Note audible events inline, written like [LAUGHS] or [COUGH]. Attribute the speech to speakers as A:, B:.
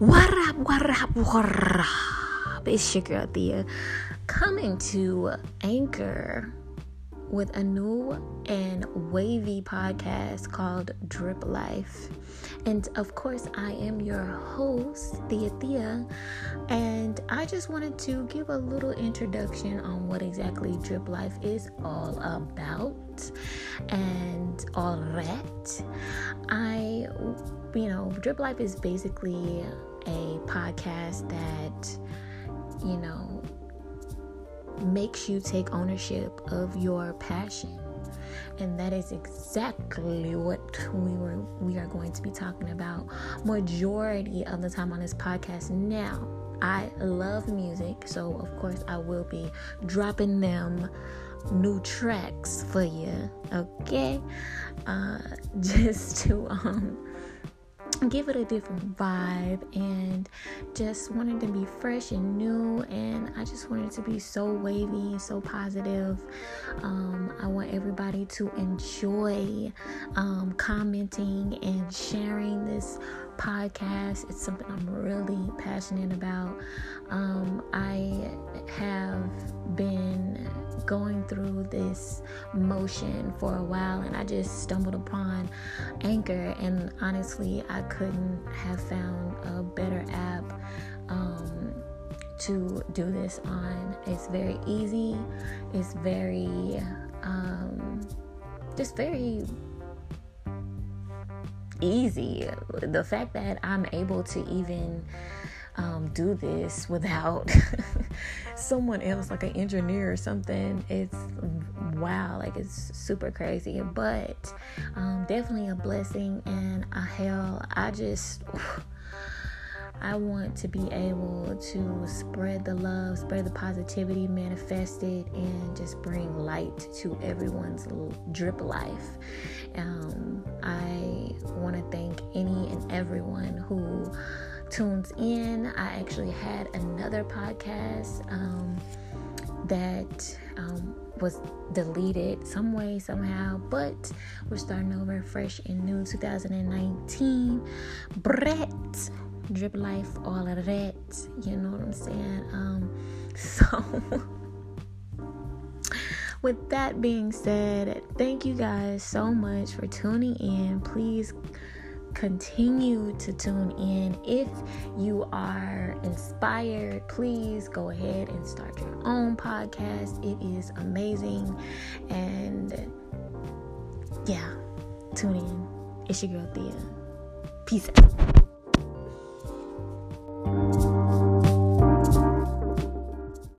A: What up, what up, what up? It's your girl Thea coming to Anchor with a new and wavy podcast called Drip Life. And of course, I am your host, Thea Thea. And I just wanted to give a little introduction on what exactly Drip Life is all about and all that. I, you know, Drip Life is basically a podcast that, you know, makes you take ownership of your passion. And that is exactly what we were we are going to be talking about majority of the time on this podcast. Now i love music so of course i will be dropping them new tracks for you okay? Uh [LAUGHS] just to um give it a different vibe and just wanted to be fresh and new and i just wanted to be so wavy and so positive. Um, i want everybody to enjoy um, commenting and sharing this podcast. It's something i'm really passionate about. Um, i have been going through this motion for a while and I just stumbled upon Anchor and honestly I couldn't have found a better app um, to do this on. It's very easy. It's very um, just very easy. The fact that I'm able to even um, do this [LAUGHS] without [LAUGHS] someone else, like an engineer or something, it's wow, like it's super crazy. But um, definitely a blessing and a hell. I just. [SIGHS] I want to be able to spread the love, spread the positivity, manifest it, and just bring light to everyone's drip life. Um, I want to thank any and everyone who tunes in. I actually had another podcast um, that um, was deleted some way, somehow, but we're starting over fresh and new 2019. Brett, drip life, all of that. You know what I'm saying? Um, [LAUGHS] so. with that being said, thank you guys so much for tuning in. Please continue to tune in. If you are inspired, please go ahead and start your own podcast. It is amazing. And yeah, tune in. It's your girl Thea. Peace out.